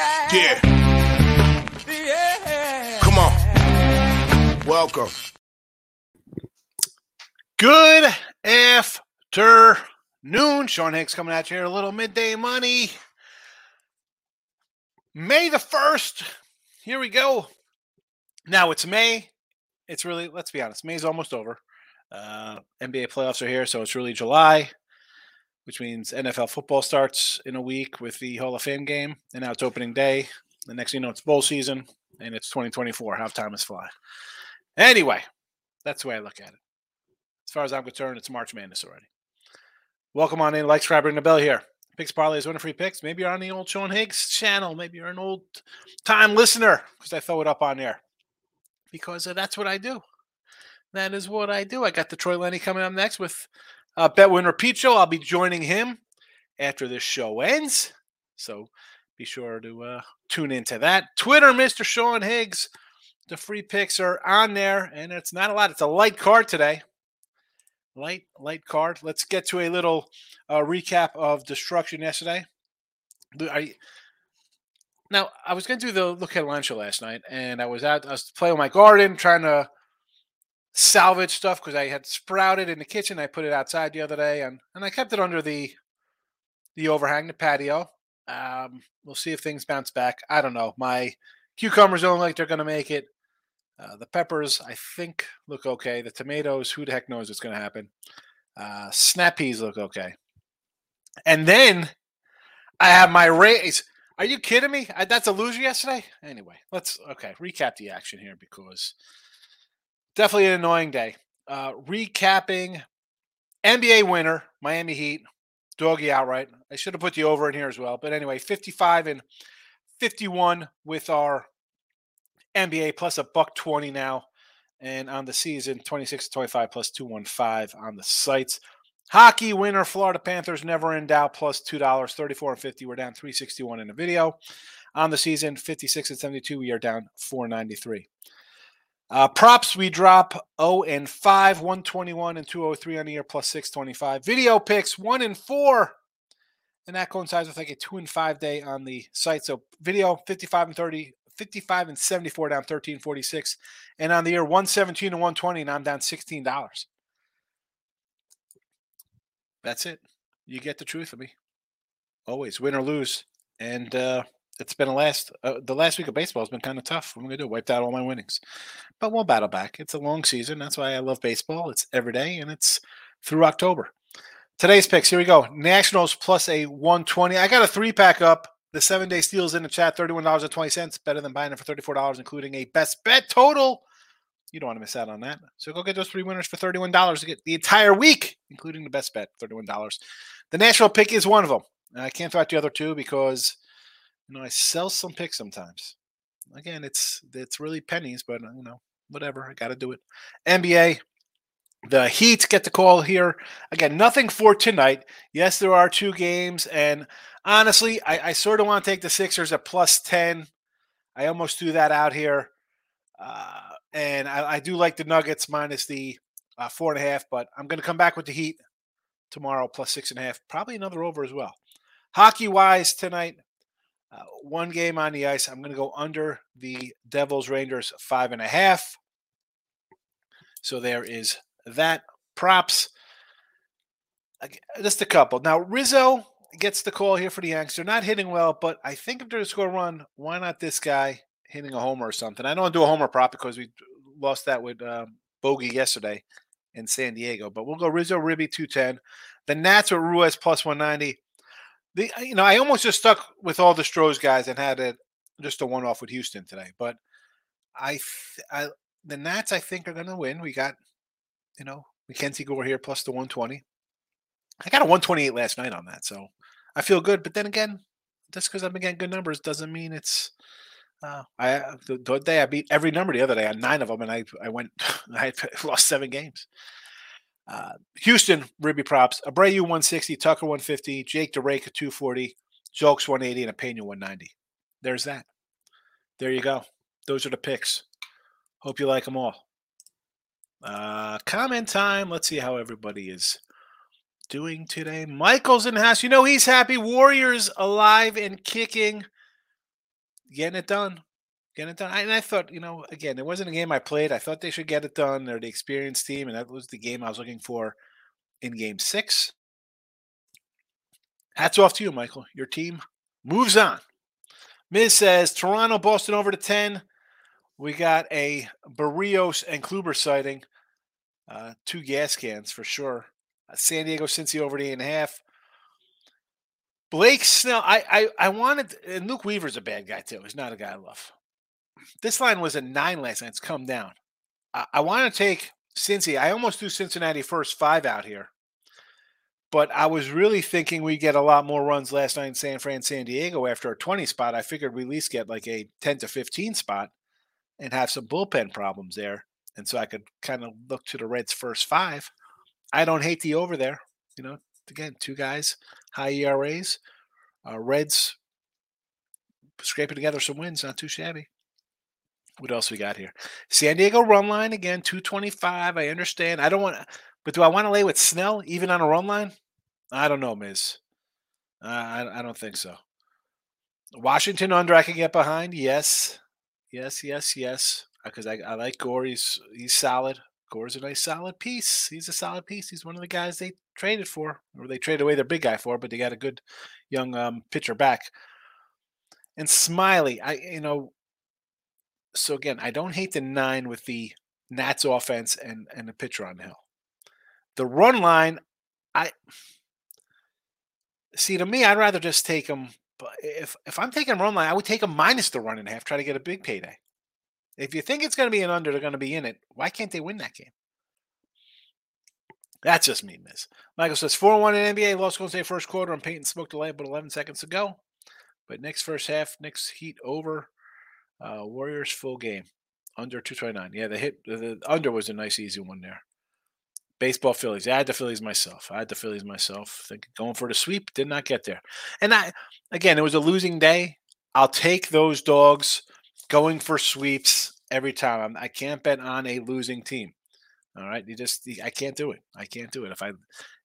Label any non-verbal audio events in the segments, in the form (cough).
Yeah. Yeah. Come on. Welcome. Good afternoon. Sean Higgs coming at you here. A little midday money. May the 1st. Here we go. Now it's May. It's really, let's be honest, May's almost over. Uh, NBA playoffs are here, so it's really July, which means NFL football starts in a week with the Hall of Fame game. And now it's opening day. The next thing you know, it's bowl season, and it's 2024. How time is fly. Anyway, that's the way I look at it. As far as I'm concerned, it's March Madness already. Welcome on in. Like, subscribe, ring the bell here. Picks parlays, Winning Free Picks. Maybe you're on the old Sean Higgs channel. Maybe you're an old time listener because I throw it up on there. Because uh, that's what I do. That is what I do. I got the Troy Lenny coming up next with uh, Bet Win Repeat I'll be joining him after this show ends. So be sure to uh, tune into that. Twitter, Mr. Sean Higgs. The free picks are on there, and it's not a lot. It's a light card today light light card. Let's get to a little uh, recap of destruction yesterday. I now I was going to do the look at lunch Show last night, and I was out. I was playing my garden, trying to salvage stuff because I had sprouted in the kitchen. I put it outside the other day, and and I kept it under the the overhang, the patio. Um, we'll see if things bounce back. I don't know. My cucumbers don't look like they're going to make it. Uh, the peppers, I think, look okay. The tomatoes, who the heck knows what's going to happen? Uh, snap peas look okay. And then I have my Rays. Are you kidding me? I, that's a loser yesterday. Anyway, let's okay recap the action here because definitely an annoying day. Uh, recapping NBA winner Miami Heat, doggy outright. I should have put the over in here as well, but anyway, 55 and 51 with our NBA plus a buck 20 now. And on the season, 26 25 plus 215 on the sites. Hockey winner, Florida Panthers, never in doubt, plus $2, 34 and 50. We're down 361 in the video. On the season, 56 and 72, we are down 493. Uh, props, we drop 0 and 5, 121 and 203 on the year, plus 625. Video picks, 1 and 4. And that coincides with like a 2 and 5 day on the site. So video, 55 and 30, 55 and 74 down 1346 and on the year 117 and 120 and i'm down $16 that's it you get the truth of me always win or lose and uh it's been a last uh, the last week of baseball has been kind of tough. What am i gonna do? Wiped out all my winnings. But we'll battle back. It's a long season. That's why i love baseball. It's every day and it's through october. Today's picks here we go. Nationals plus a 120 i got a three pack up. The seven day steals in the chat, $31.20, better than buying it for $34, including a best bet total. You don't want to miss out on that. So go get those three winners for $31 to get the entire week, including the best bet, $31. The national pick is one of them. I can't throw out the other two because you know I sell some picks sometimes. Again, it's it's really pennies, but you know, whatever. I gotta do it. NBA, the Heat get the call here. Again, nothing for tonight. Yes, there are two games, and honestly, I, I sort of want to take the Sixers at plus 10. I almost threw that out here. Uh, and I, I, do like the Nuggets minus the uh, four and a half, but I'm going to come back with the Heat tomorrow plus six and a half. Probably another over as well. Hockey wise tonight, uh, one game on the ice. I'm going to go under the Devils Rangers five and a half. So there is that. Props. Just a couple. Now, Rizzo gets the call here for the Yanks. They're not hitting well, but I think if they're going to score a run, why not this guy hitting a homer or something? I don't want to do a homer prop because we lost that with um, Bogey yesterday in San Diego, but we'll go Rizzo Ribby 210. The Nats with Ruiz plus 190. The you know I almost just stuck with all the Stros guys and had it just a one off with Houston today, but I, I the Nats I think are going to win. We got you know Mackenzie Gore here plus the 120. I got a 128 last night on that, so I feel good. But then again, just because been getting good numbers doesn't mean it's. Uh, I uh, the, the, day I beat every number the other day. Had nine of them, and I I went (laughs) I (laughs) lost seven games. Uh, Houston Ribby props: Abreu 160, Tucker 150, Jake DeRake 240, Jokes 180, and Pena 190. There's that. There you go. Those are the picks. Hope you like them all. Uh, comment time. Let's see how everybody is doing today. Michael's in house. You know he's happy. Warriors alive and kicking. getting it done, getting it done. And I thought, you know, again, it wasn't a game I played. I thought they should get it done. They're the experienced team, and that was the game I was looking for in Game Six. Hats off to you, Michael. Your team moves on. Miz says Toronto, Boston over to 10. We got a Berrios and Kluber sighting. Uh, two gas cans for sure. Uh, San Diego, Cincy over the eight and a half. Blake Snell, I, I I wanted, and Luke Weaver's a bad guy too. He's not a guy I love. This line was a nine last night. It's come down. I, I want to take Cincy. I almost threw Cincinnati first five out here, but I was really thinking we get a lot more runs last night in San Fran, San Diego after a 20 spot. I figured we at least get like a 10 to 15 spot and have some bullpen problems there. And so I could kind of look to the Reds first five. I don't hate the over there. You know, again, two guys, high ERAs. Uh, Reds scraping together some wins, not too shabby. What else we got here? San Diego run line again, 225. I understand. I don't want, but do I want to lay with Snell even on a run line? I don't know, Miz. Uh, I, I don't think so. Washington under I can get behind. Yes, yes, yes, yes. Because I, I like Gore. He's he's solid. Gore's a nice solid piece. He's a solid piece. He's one of the guys they traded for, or they traded away their big guy for, but they got a good young um, pitcher back. And Smiley, I you know, so again, I don't hate the nine with the Nats offense and and the pitcher on the hill. The run line, I see to me, I'd rather just take them. But if if I'm taking run line, I would take them minus the run and a half, try to get a big payday. If you think it's going to be an under, they're going to be in it. Why can't they win that game? That's just me, Miz. Michael says 4 1 in NBA, lost Golden State first quarter, and Peyton smoked the light, but 11 seconds to go. But next first half, Knicks Heat over. Uh, Warriors full game. Under 229. Yeah, the hit, the, the under was a nice, easy one there. Baseball Phillies. I had the Phillies myself. I had the Phillies myself. Think going for the sweep, did not get there. And I, again, it was a losing day. I'll take those dogs going for sweeps every time. I can't bet on a losing team. All right, you just I can't do it. I can't do it. If I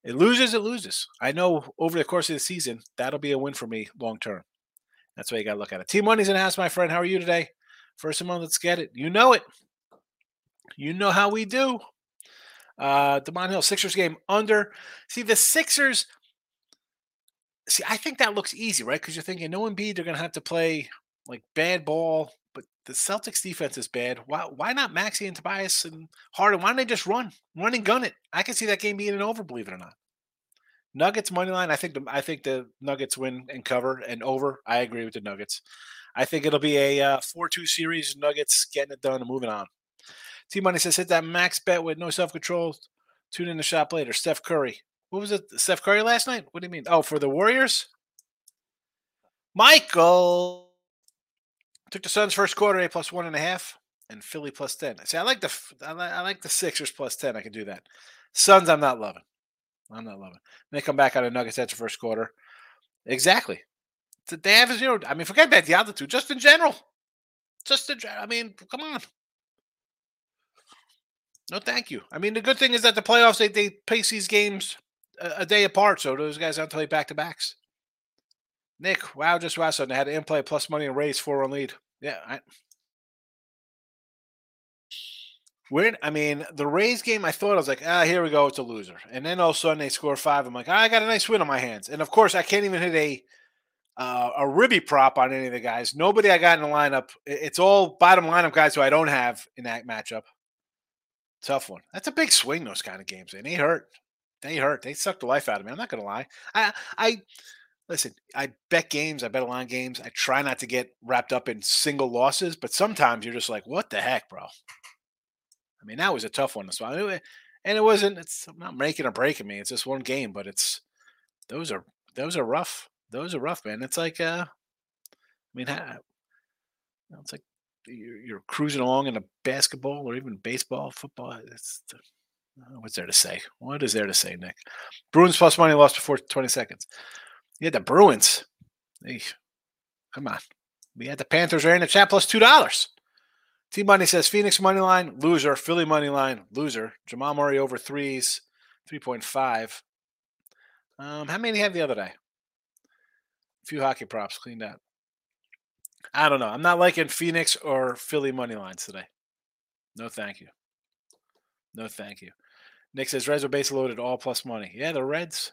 it loses, it loses. I know over the course of the season that'll be a win for me long term. That's why you got to look at it. Team Money's in house, my friend. How are you today? First of all, let's get it. You know it. You know how we do. Uh Demond Hill Sixers game under. See the Sixers. See, I think that looks easy, right? Because you're thinking no Embiid, they're going to have to play like bad ball, but the Celtics defense is bad. Why why not Maxey and Tobias and Harden? Why don't they just run, run and gun it? I can see that game being an over, believe it or not. Nuggets money line. I think the I think the Nuggets win and cover and over. I agree with the Nuggets. I think it'll be a uh, four-two series. Nuggets getting it done and moving on. T Money says hit that max bet with no self control. Tune in the shop later. Steph Curry. What was it? Steph Curry last night? What do you mean? Oh, for the Warriors? Michael took the Suns first quarter a plus one and a half and Philly plus ten. See, I like the I like, I like the Sixers plus ten. I can do that. Suns, I'm not loving. I'm not loving. It. They come back out of Nuggets after first quarter. Exactly. They have a zero. I mean, forget about the altitude. Just in general. Just in general. I mean, come on. No, thank you. I mean, the good thing is that the playoffs they, they pace these games a, a day apart, so those guys don't play back to backs. Nick, wow, just wow, so they had an in play plus money and Rays four on lead. Yeah, I, I mean, the Rays game, I thought I was like, ah, here we go, it's a loser. And then all of a sudden they score five. I'm like, ah, I got a nice win on my hands. And of course, I can't even hit a uh, a ribby prop on any of the guys. Nobody I got in the lineup. It's all bottom lineup guys who I don't have in that matchup. Tough one. That's a big swing. Those kind of games, and they hurt. They hurt. They suck the life out of me. I'm not gonna lie. I I listen. I bet games. I bet a lot of games. I try not to get wrapped up in single losses, but sometimes you're just like, what the heck, bro? I mean, that was a tough one to swallow. And it wasn't, it's I'm not making or breaking me. It's just one game, but it's those are those are rough. Those are rough, man. It's like uh I mean, it's like you're, you're cruising along in a basketball or even baseball, football. It's what's there to say? What is there to say, Nick? Bruins plus money lost before 20 seconds. You had the Bruins. Hey, come on. We had the Panthers right in the chat plus two dollars. T Money says Phoenix money line, loser. Philly money line, loser. Jamal Murray over threes, 3.5. Um, how many have the other day? A few hockey props cleaned up. I don't know. I'm not liking Phoenix or Philly money lines today. No, thank you. No, thank you. Nick says Reds are base loaded, all plus money. Yeah, the Reds.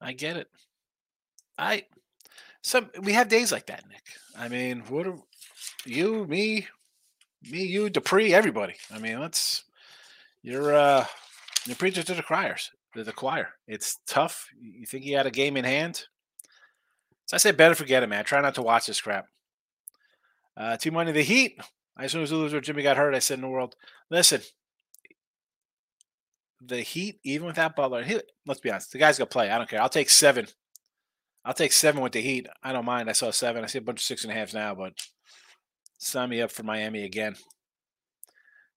I get it. I some we have days like that, Nick. I mean, what are you, me, me, you, Dupree, everybody. I mean, let's you're uh you're preaching to the criers, to the choir. It's tough. You think you had a game in hand? So I say better forget it, man. Try not to watch this crap. Uh Team Money the Heat. As soon as the loser Jimmy got hurt, I said in the world, listen, the Heat, even without Butler, he, let's be honest, the guy's gonna play. I don't care. I'll take seven. I'll take seven with the Heat. I don't mind. I saw seven. I see a bunch of six and a halves now, but sign me up for Miami again.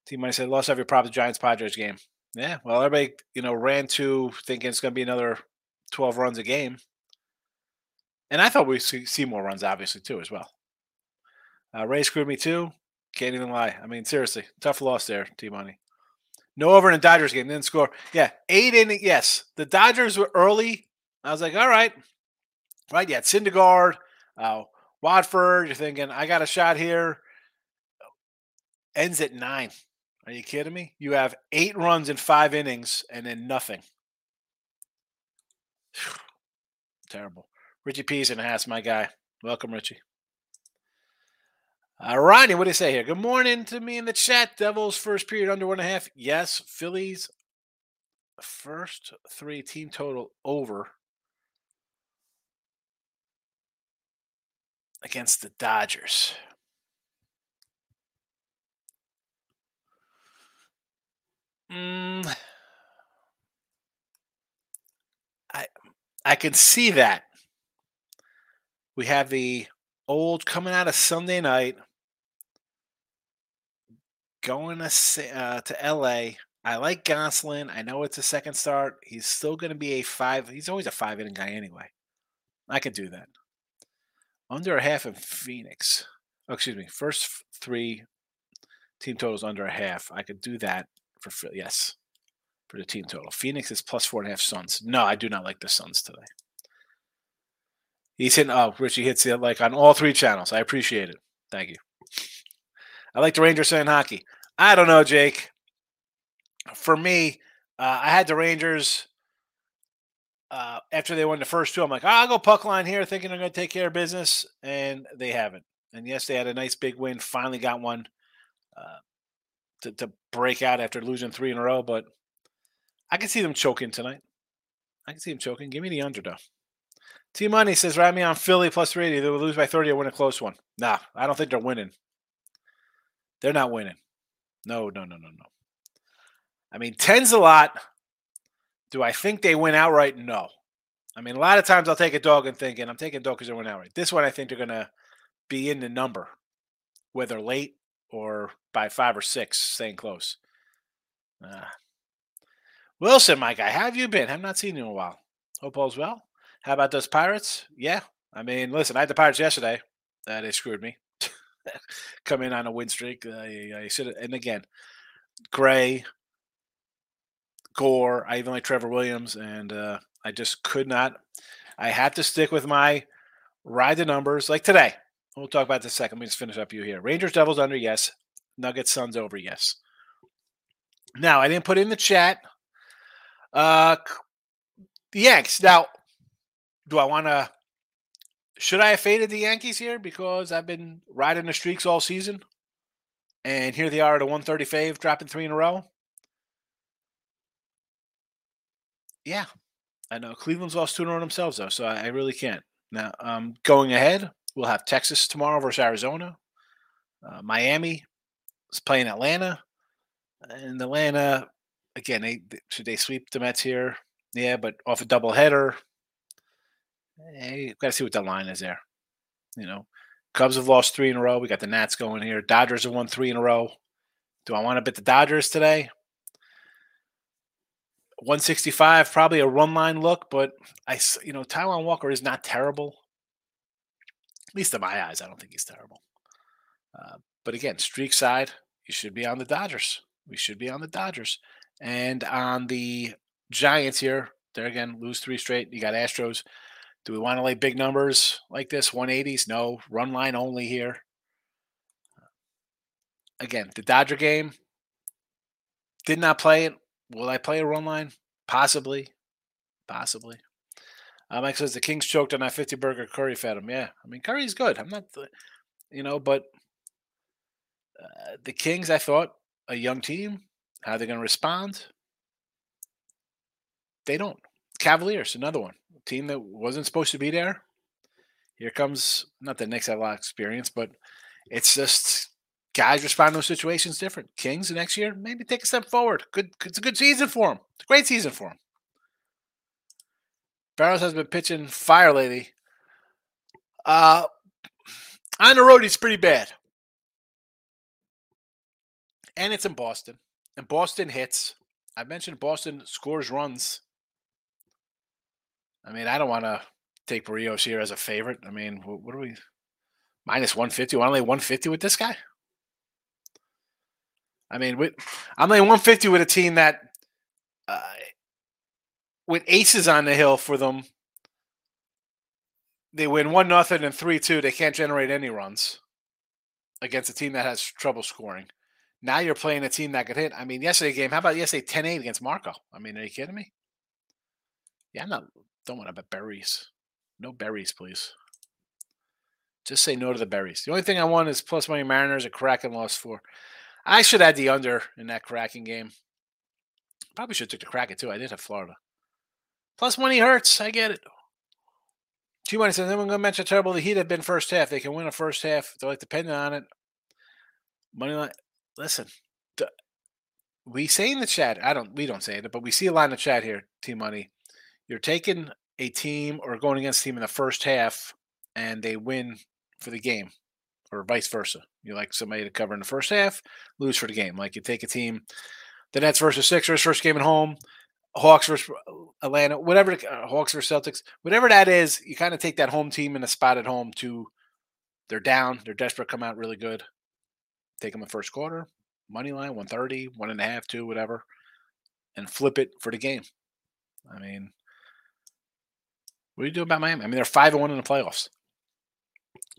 Team Money said, lost every prop the Giants Padres game. Yeah, well, everybody, you know, ran to thinking it's going to be another 12 runs a game. And I thought we'd see more runs, obviously, too, as well. Uh, Ray screwed me, too. Can't even lie. I mean, seriously, tough loss there, T Money. No over in the Dodgers game, didn't score. Yeah, eight inning. Yes, the Dodgers were early. I was like, all right, right. Yeah, Syndergaard, uh, Watford. You're thinking, I got a shot here. Ends at nine. Are you kidding me? You have eight runs in five innings and then nothing. (sighs) Terrible. Richie Pease and Haas, my guy. Welcome, Richie. Uh, All righty, what do you say here? Good morning to me in the chat. Devils first period under one and a half. Yes, Phillies first three team total over against the Dodgers. Mm, I I can see that. We have the old coming out of Sunday night, going to uh, to LA. I like Gonsolin. I know it's a second start. He's still going to be a five. He's always a five inning guy anyway. I could do that. Under a half in Phoenix. Oh, excuse me. First three team totals under a half. I could do that for yes for the team total. Phoenix is plus four and a half Suns. No, I do not like the Suns today. He's hitting. Oh, Richie hits it like on all three channels. I appreciate it. Thank you. I like the Rangers saying hockey. I don't know, Jake. For me, uh, I had the Rangers uh, after they won the first two. I'm like, oh, I'll go puck line here, thinking they're going to take care of business, and they haven't. And yes, they had a nice big win. Finally got one uh, to, to break out after losing three in a row. But I can see them choking tonight. I can see them choking. Give me the underdog. T Money says, ride me on Philly plus 380. They will lose by 30 or win a close one. Nah, I don't think they're winning. They're not winning. No, no, no, no, no. I mean, 10's a lot. Do I think they win outright? No. I mean, a lot of times I'll take a dog and thinking I'm taking dog because they win outright. This one, I think they're going to be in the number, whether late or by five or six, staying close. Uh, Wilson, my guy, how have you been? I've not seen you in a while. Hope all's well. How about those Pirates? Yeah. I mean, listen, I had the Pirates yesterday. Uh, they screwed me. (laughs) Come in on a win streak. I, I should and again, Gray, Gore. I even like Trevor Williams, and uh, I just could not. I had to stick with my ride the numbers like today. We'll talk about this second. Let me just finish up you here. Rangers, Devils under, yes. Nuggets, Suns over, yes. Now I didn't put in the chat. Uh, the Yanks. Now do I want to? Should I have faded the Yankees here because I've been riding the streaks all season, and here they are at a 130 fave, dropping three in a row? Yeah, I know Cleveland's lost two in a row themselves though, so I, I really can't. Now, um, going ahead, we'll have Texas tomorrow versus Arizona. Uh, Miami is playing Atlanta, and Atlanta again. They, should they sweep the Mets here? Yeah, but off a doubleheader, hey, got to see what the line is there. You know, Cubs have lost three in a row. We got the Nats going here. Dodgers have won three in a row. Do I want to bet the Dodgers today? 165, probably a run line look, but I, you know, Taijuan Walker is not terrible. At least in my eyes, I don't think he's terrible. Uh, but again, streak side, you should be on the Dodgers. We should be on the Dodgers. And on the Giants here, there again, lose three straight. You got Astros Do we want to lay big numbers like this? 180s? No. Run line only here. Again, the Dodger game did not play it. Will I play a run line? Possibly. Possibly. Uh, Mike says the Kings choked on that 50 burger Curry fed him. Yeah. I mean, Curry's good. I'm not, you know, but uh, the Kings, I thought, a young team, how they're going to respond. They don't. Cavaliers, another one. team that wasn't supposed to be there. Here comes, not the Knicks have a lot of experience, but it's just guys respond to situations different. Kings the next year, maybe take a step forward. Good, it's a good season for them. It's a great season for them. Berrios has been pitching fire lately. Uh, on the road, he's pretty bad. And it's in Boston. And Boston hits. I mentioned Boston scores runs. I mean, I don't want to take Berrios here as a favorite. I mean, what are we? Minus 150. Want to lay 150 with this guy? I mean, with, I'm laying 150 with a team that, uh, with aces on the hill for them, they win one nothing and three two. They can't generate any runs against a team that has trouble scoring. Now you're playing a team that could hit. I mean, yesterday game. How about yesterday 10-8 against Marco? I mean, are you kidding me? Yeah, I'm not. Don't want to bet berries. No berries, please. Just say no to the berries. The only thing I want is plus money Mariners. A Kraken lost four. I should add the under in that Kraken game. Probably should have took the Kraken too. I did have Florida. Plus money hurts. I get it. Two money says, then we're going to mention how terrible the Heat have been first half. They can win a first half. They're like depending on it. Money line. Listen, we say in the chat. I don't. We don't say it, but we see a line in the chat here. Team money. You're taking a team or going against a team in the first half, and they win for the game, or vice versa. You like somebody to cover in the first half, lose for the game. Like you take a team, the Nets versus Sixers, first game at home, Hawks versus Atlanta, whatever, uh, Hawks versus Celtics, whatever that is, you kind of take that home team in a spot at home to they're down, they're desperate, come out really good. Take them in the first quarter, money line, 130, one and a half, two, whatever, and flip it for the game. I mean, what do you do about Miami? I mean, they're five and one in the playoffs.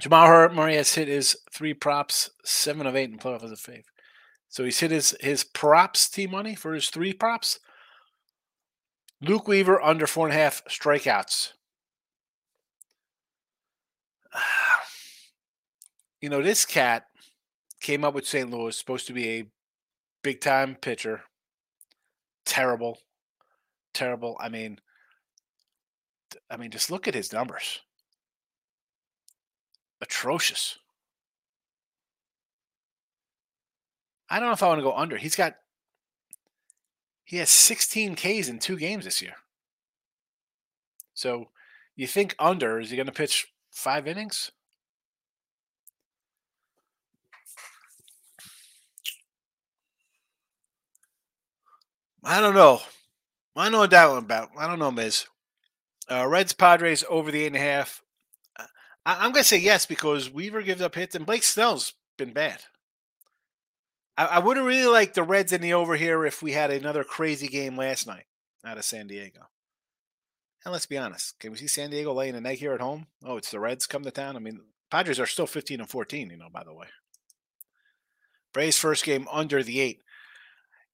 Jamal Murray has hit his three props, seven of eight in playoff as a fave. So he's hit his his props team money for his three props. Luke Weaver under four and a half strikeouts. (sighs) You know, this cat came up with St. Louis, supposed to be a big time pitcher. Terrible. Terrible. I mean, I mean, just look at his numbers. Atrocious. I don't know if I want to go under. He's got he has 16 Ks in two games this year. So you think under, is he going to pitch five innings? I don't know. I know that one about. I don't know, Miz. Uh, Reds Padres over the eight and a half. I, am going to say yes because Weaver gives up hits and Blake Snell's been bad. I, I would have really liked the Reds in the over here if we had another crazy game last night out of San Diego. And let's be honest, can we see San Diego laying an egg here at home? Oh, it's the Reds come to town. I mean, Padres are still 15 and 14, you know, by the way. Braves first game under the eight.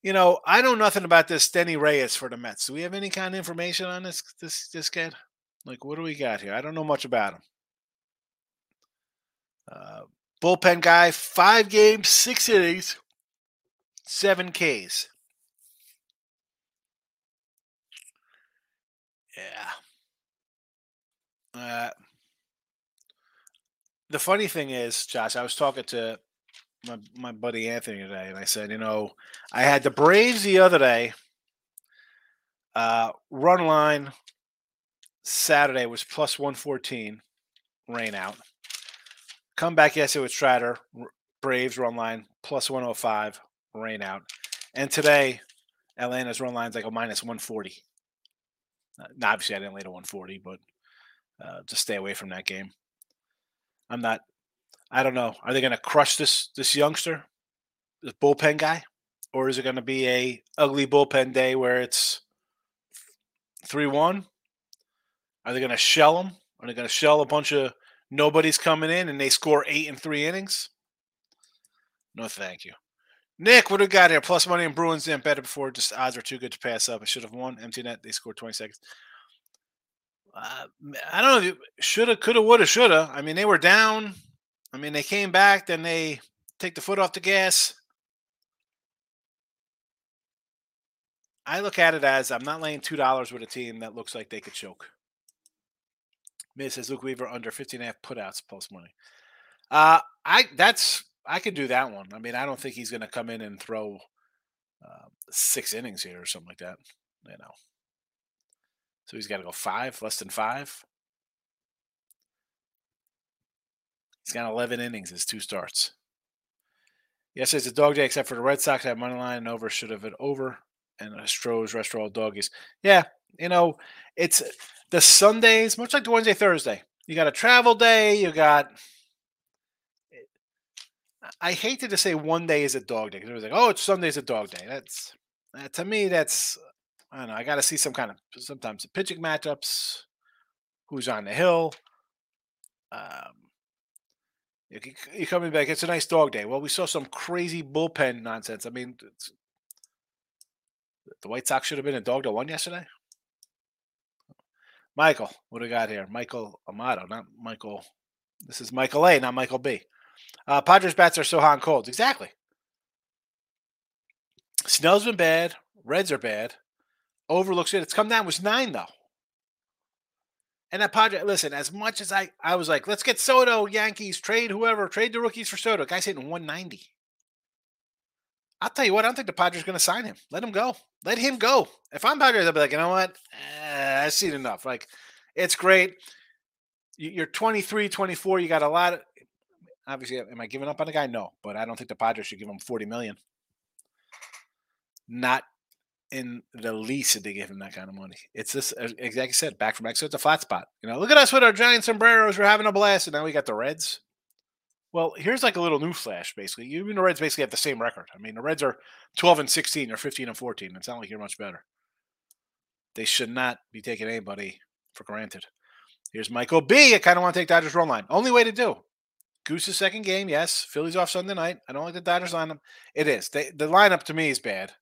You know, I know nothing about this Denyi Reyes for the Mets. Do we have any kind of information on this this this kid? Like, what do we got here? I don't know much about him. Uh, bullpen guy, five games, six innings, seven Ks. Yeah. Uh, the funny thing is, Josh, I was talking to my my buddy Anthony today, and I said, you know, I had the Braves the other day. Uh, run line Saturday was plus one fourteen, rain out. Come back yesterday with Strider, Braves run line 105, rain out, and today Atlanta's run line's like a minus one forty. Uh, obviously, I didn't lay to one forty, but uh, just stay away from that game. I'm not I don't know. Are they going to crush this this youngster, this bullpen guy, or is it going to be a ugly bullpen day where it's three one? Are they going to shell him Are they going to shell a bunch of nobody's coming in and they score eight in three innings? No, thank you. Nick, what do we got here? Plus money and Bruins didn't bet it before. Just odds are too good to pass up. I should have won. Empty net. They scored 20 seconds. Uh, I don't know. Shoulda, coulda, woulda, shoulda. I mean, they were down. I mean, they came back. Then they take the foot off the gas. I look at it as I'm not laying two dollars with a team that looks like they could choke. Miz says Luke Weaver under 15 and a half putouts plus money. Uh I that's I could do that one. I mean, I don't think he's gonna come in and throw uh, six innings here or something like that. You know. So he's got to go five, less than five. He's got 11 innings, his two starts. Yes, it's a dog day except for the Red Sox. Have money line and over. Should have been over and Stroh's restaurant doggies. Yeah, you know, it's the Sundays, much like the Wednesday, Thursday. You got a travel day, you got I hated to say one day is a dog day because it was like, oh, it's Sunday's a dog day. That's uh, to me, that's I don't know. I got to see some kind of sometimes the pitching matchups, who's on the hill. Um, you, you coming back? It's a nice dog day. Well, we saw some crazy bullpen nonsense. I mean, the White Sox should have been a dog to one yesterday. Michael, what do we got here? Michael Amato, not Michael. This is Michael A, not Michael B. Uh, Padres bats are so hot and cold. Exactly. Snell's been bad. Reds are bad. Overlooks it. It's come down. It was nine though. And that Padre, listen, as much as I, I was like, let's get Soto, Yankees, trade whoever, trade the rookies for Soto. Guy's hitting 190. I'll tell you what, I don't think the Padres are going to sign him. Let him go. Let him go. If I'm Padres, I'll be like, you know what? Eh, I've seen enough. Like, it's great. You're 23, 24. You got a lot of. Obviously, am I giving up on the guy? No, but I don't think the Padres should give him 40 million. Not in the least did they give him that kind of money. It's this, exactly said, back from Mexico. It's a flat spot. You know, look at us with our giant sombreros. We're having a blast, and now we got the Reds. Well, here's like a little new flash, basically. You and the Reds basically have the same record. I mean, the Reds are 12 and 16 or 15 and 14. It's not like you're much better. They should not be taking anybody for granted. Here's Michael B. I kind of want to take Dodgers run line. Only way to do. Goose's second game, yes. Phillies off Sunday night. I don't like the Dodgers lineup. It is. They, the lineup to me is bad.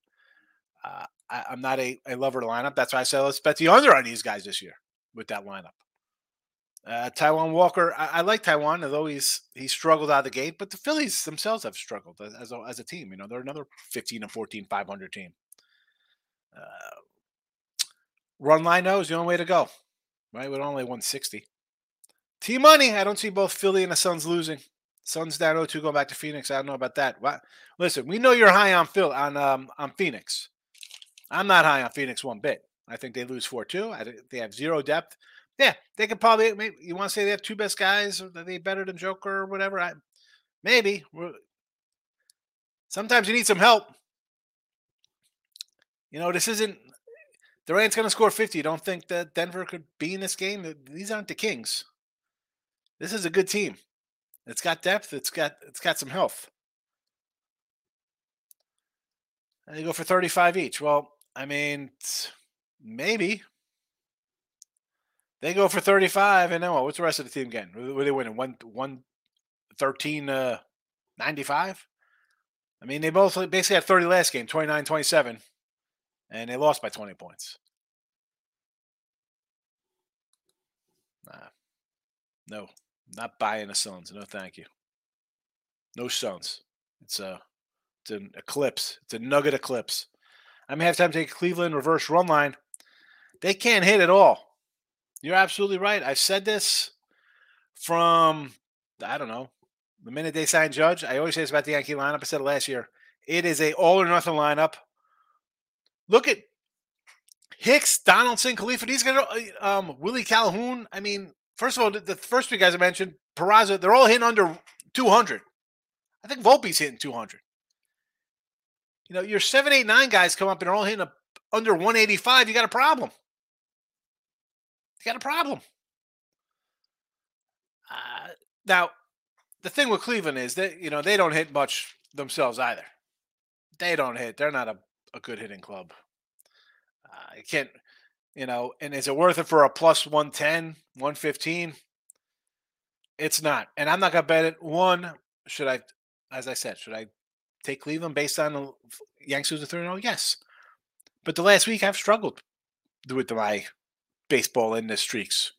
Uh, I, am not a, a lover of lineup. That's why I said let's bet the under on these guys this year with that lineup. Uh, Taijuan Walker, I, I, like Taijuan, although he's he struggled out of the gate, but the Phillies themselves have struggled as, a, as a team. You know, they're another 15 and 14, 500 team. Uh, run line is the only way to go, right? With only 160. T money, I don't see both Philly and the Suns losing. Suns down 0-2 going back to Phoenix. I don't know about that. What? Listen, we know you're high on Phil on um on Phoenix. I'm not high on Phoenix one bit. I think they lose 4-2. I they have zero depth. Yeah, they could probably. Maybe you want to say they have two best guys? Are they better than Joker or whatever? I, maybe. Sometimes you need some help. You know, this isn't. Durant's going to score 50. You don't think that Denver could be in this game? These aren't the Kings. This is a good team. It's got depth. It's got it's got some health. And they go for 35 each. Well, I mean, maybe. They go for 35, and then what? What's the rest of the team getting? Were they winning? One, one, 13, uh, 95? I mean, they both basically had 30 last game, 29 27, and they lost by 20 points. Nah. No, not buying the Suns. No, thank you. No Suns. It's a, it's an eclipse. It's a nugget eclipse. I may have time to take Cleveland reverse run line. They can't hit at all. You're absolutely right. I've said this from I don't know the minute they signed Judge. I always say this about the Yankee lineup. I said it last year. It is a all or nothing lineup. Look at Hicks, Donaldson, Khalifa. These guys, are, um, Willie Calhoun. I mean, first of all, the, the first three guys I mentioned, Peraza, they're all hitting under 200. I think Volpe's hitting 200. You know, your seven, eight, nine guys come up and they're all hitting a, under 185. You got a problem. You got a problem. Uh, now, the thing with Cleveland is that you know they don't hit much themselves either. They don't hit. They're not a, a good hitting club. Uh, you can't. You know, and is it worth it for a plus 110, 115? It's not. And I'm not to bet it. One, should I, as I said, should I take Cleveland based on the Yanks losing 3 0? Yes. But the last week I've struggled with my baseball in the streaks.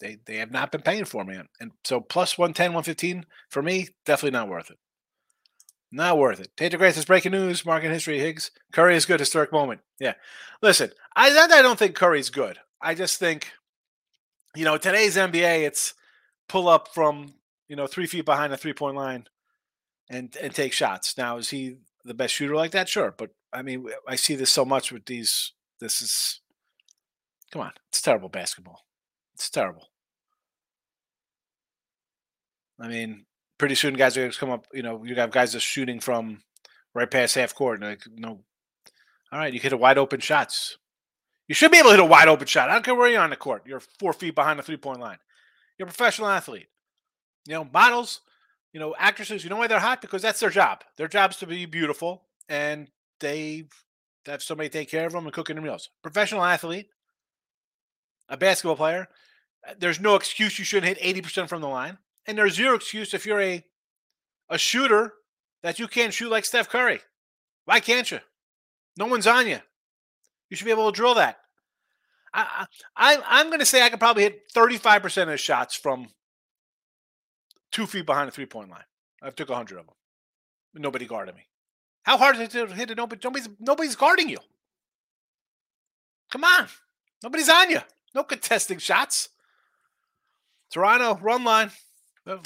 They they have not been paying for me. And so plus 110, 115 for me, definitely not worth it. Not worth it. Tater Grace is breaking news. Market history. Higgs. Curry is good. Historic moment. Yeah. Listen, I I don't think Curry's good. I just think, you know, today's NBA, it's pull up from you know three feet behind the three point line, and and take shots. Now is he the best shooter like that? Sure, but I mean, I see this so much with these. This is, come on, it's terrible basketball. It's terrible. I mean, pretty soon guys are going to come up. You know, you have guys just shooting from right past half court. And like, no, all right, you hit a wide open shots. You should be able to hit a wide open shot. I don't care where you're on the court. You're four feet behind the three point line. You're a professional athlete. You know, models, you know, actresses, you know why they're hot? Because that's their job. Their job is to be beautiful and they have somebody take care of them and cooking their meals. Professional athlete, a basketball player, uh, there's no excuse you shouldn't hit 80% from the line. And there's zero excuse if you're a a shooter that you can't shoot like Steph Curry. Why can't you? No one's on you. You should be able to drill that. I, I I'm going to say I could probably hit 35 percent of the shots from two feet behind the three point line. I've took 100 of them. Nobody guarded me. How hard is it to hit it? Nobody, nobody's nobody's guarding you. Come on, nobody's on you. No contesting shots. Toronto run line. Well,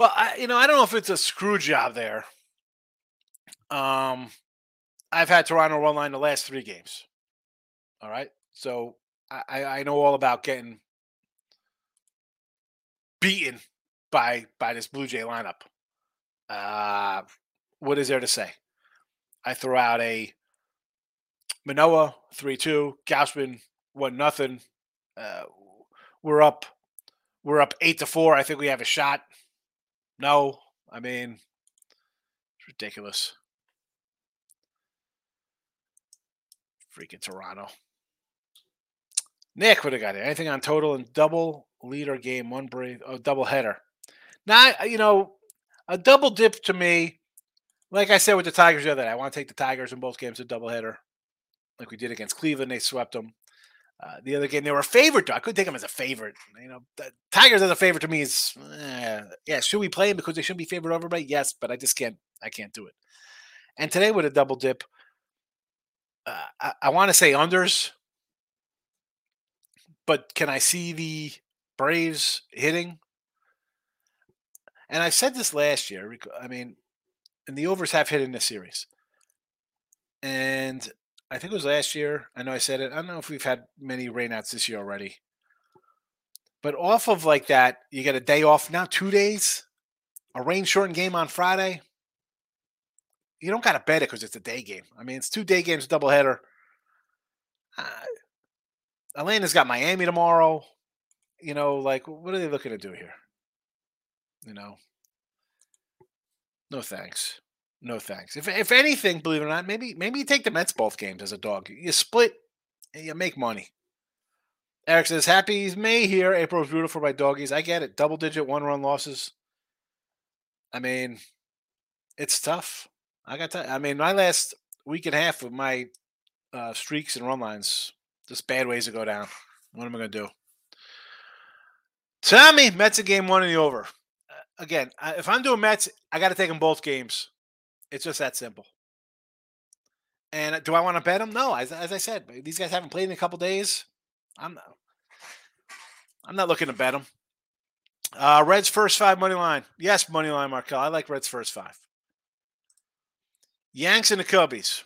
I, you know, I don't know if it's a screw job there. Um, I've had Toronto run line the last three games. All right, so I, I know all about getting beaten by by this Blue Jay lineup. Uh, what is there to say? I throw out a Manoah three two, Gausman one nothing. Uh, we're up we're up eight to four. I think we have a shot. No, I mean, it's ridiculous. Freaking Toronto. Nick, would have got it. Anything on total and double leader game, one break, oh, double header. Now, you know, a double dip to me, like I said with the Tigers the other day, I want to take the Tigers in both games a double header, like we did against Cleveland. They swept them. Uh, the other game, they were a favorite. I couldn't take them as a favorite. You know, the Tigers as a favorite to me is, eh, yeah. Should we play them because they shouldn't be favored over everybody? Yes, but I just can't. I can't do it. And today with a double dip, uh, I, I want to say unders, but can I see the Braves hitting? And I said this last year. I mean, and the overs have hit in this series. And I think it was last year. I know I said it. I don't know if we've had many rainouts this year already. But off of like that, you get a day off now, two days, a rain shortened game on Friday. You don't got to bet it because it's a day game. I mean, it's two day games, doubleheader. Uh, Atlanta's got Miami tomorrow. You know, like, what are they looking to do here? You know, no thanks. No thanks. If if anything, believe it or not, maybe maybe you take the Mets both games as a dog. You split, and you make money. Eric says, "Happy May here. April's beautiful by doggies. I get it. Double digit one run losses. I mean, it's tough. I got. To, I mean, my last week and a half of my uh, streaks and run lines, just bad ways to go down. What am I going to do? Tommy, Mets a game one and the over. Uh, again, if I'm doing Mets, I got to take them both games. It's just that simple. And do I want to bet them? No. As, as I said, these guys haven't played in a couple days. I'm not. I'm not looking to bet them. Uh, Reds first five money line. Yes, money line, Markel. I like Reds first five. Yanks and the Cubbies.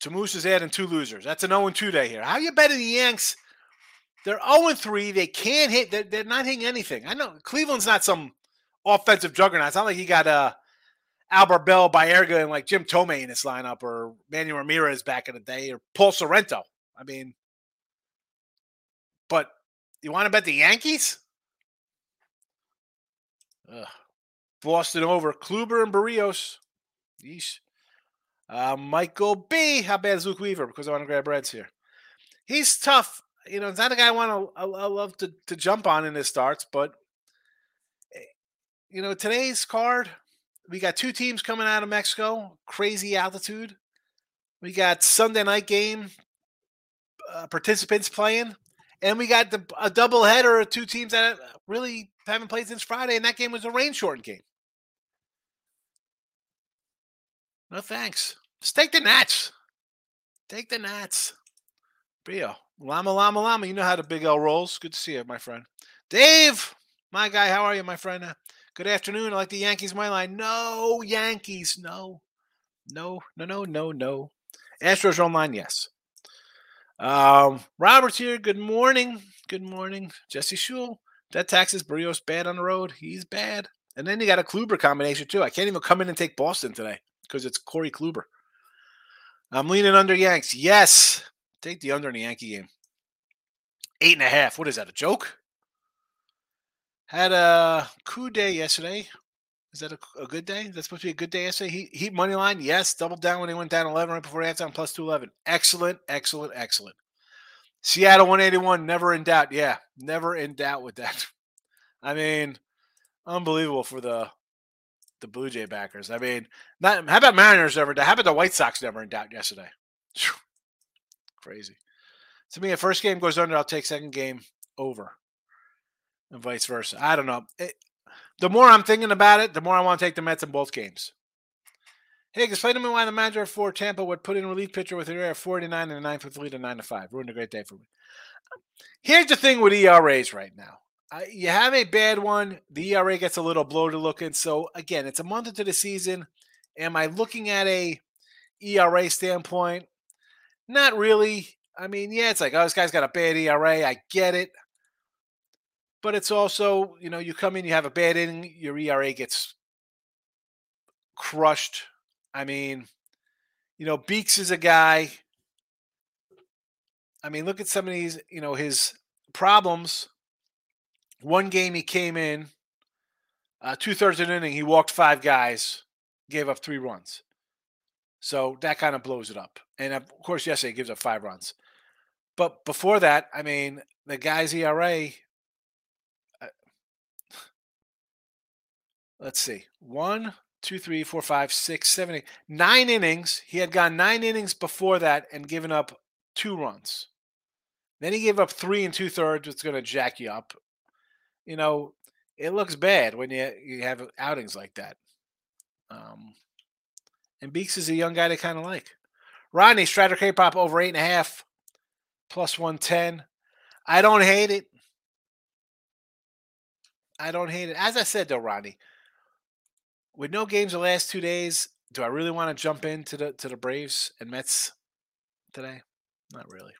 Tamus is adding two losers. That's an 0 2 day here. How you betting the Yanks? They're 0 3. They can't hit. They're, they're, not hitting anything. I know Cleveland's not some offensive juggernaut. It's not like he got uh, Albert Belle, Baerga, and like Jim Thome in his lineup, or Manuel Ramirez back in the day, or Paul Sorrento. I mean, but you want to bet the Yankees? Ugh. Boston over Kluber and Berrios. Yeesh. Uh, Michael B. How bad is Luke Weaver? Because I want to grab Reds here. he's tough. You know, it's not a guy I want to I, I love to to jump on in his starts, but eh, you know, today's card, we got two teams coming out of Mexico, crazy altitude. We got Sunday night game uh, participants playing, and we got the, a double header of two teams that really haven't played since Friday, and that game was a rain shortened game. No thanks. Just take the Nats. Take the Nats. Brio. Llama, llama, llama. You know how the big L rolls. Good to see you, my friend. Dave, my guy, how are you, my friend? Good afternoon. I like the Yankees, my line. No, Yankees. No. No, no, no, no, no. Astros are online, yes. Um, Robert's here. Good morning. Good morning. Jesse Shule. That taxes Brios bad on the road. He's bad. And then you got a Kluber combination too. I can't even come in and take Boston today because it's Corey Kluber. I'm leaning under Yanks. Yes. Take the under in the Yankee game. Eight and a half. What is that? A joke? Had a coup day yesterday. Is that a, a good day? That's supposed to be a good day yesterday. Heat, heat money line. Yes. Doubled down when he went down 11 right before halftime, plus 211. Excellent, excellent, excellent. Seattle 181. Never in doubt. Yeah. Never in doubt with that. (laughs) I mean, unbelievable for the the Blue Jay backers. I mean, not how about Mariners never? How about the White Sox never in doubt yesterday? Crazy. To me, a first game goes under, I'll take second game over, and vice versa. I don't know. It, the more I'm thinking about it, the more I want to take the Mets in both games. Hey, explain to me why the manager for Tampa would put in a relief pitcher with an ERA of 49 and a ninth with lead of 9 to 5. Ruined a great day for me. Here's the thing with ERAs right now you have a bad one. The ERA gets a little bloated looking. So again, it's a month into the season. Am I looking at a ERA standpoint? Not really. I mean, yeah, it's like, oh, this guy's got a bad ERA. I get it. But it's also, you know, you come in, you have a bad inning, your ERA gets crushed. I mean, you know, Beeks is a guy. I mean, look at some of these, you know, his problems one game he came in, uh, two thirds of an inning, he walked five guys, gave up three runs. So that kind of blows it up. And of course, yesterday he gives up five runs. But before that, I mean, the guy's ERA. Let's see, one, two, three, four, five, six, seven, eight, nine innings. He had gone nine innings before that and given up two runs. Then he gave up three and two thirds, which is going to jack you up you know, it looks bad when you you have outings like that. Um, and Beeks is a young guy to kind of like. Rodney Stratter K-pop over eight and a half, plus one ten. I don't hate it. I don't hate it. As I said though, Rodney, with no games the last two days, do I really want to jump into the to the Braves and Mets today? Not really.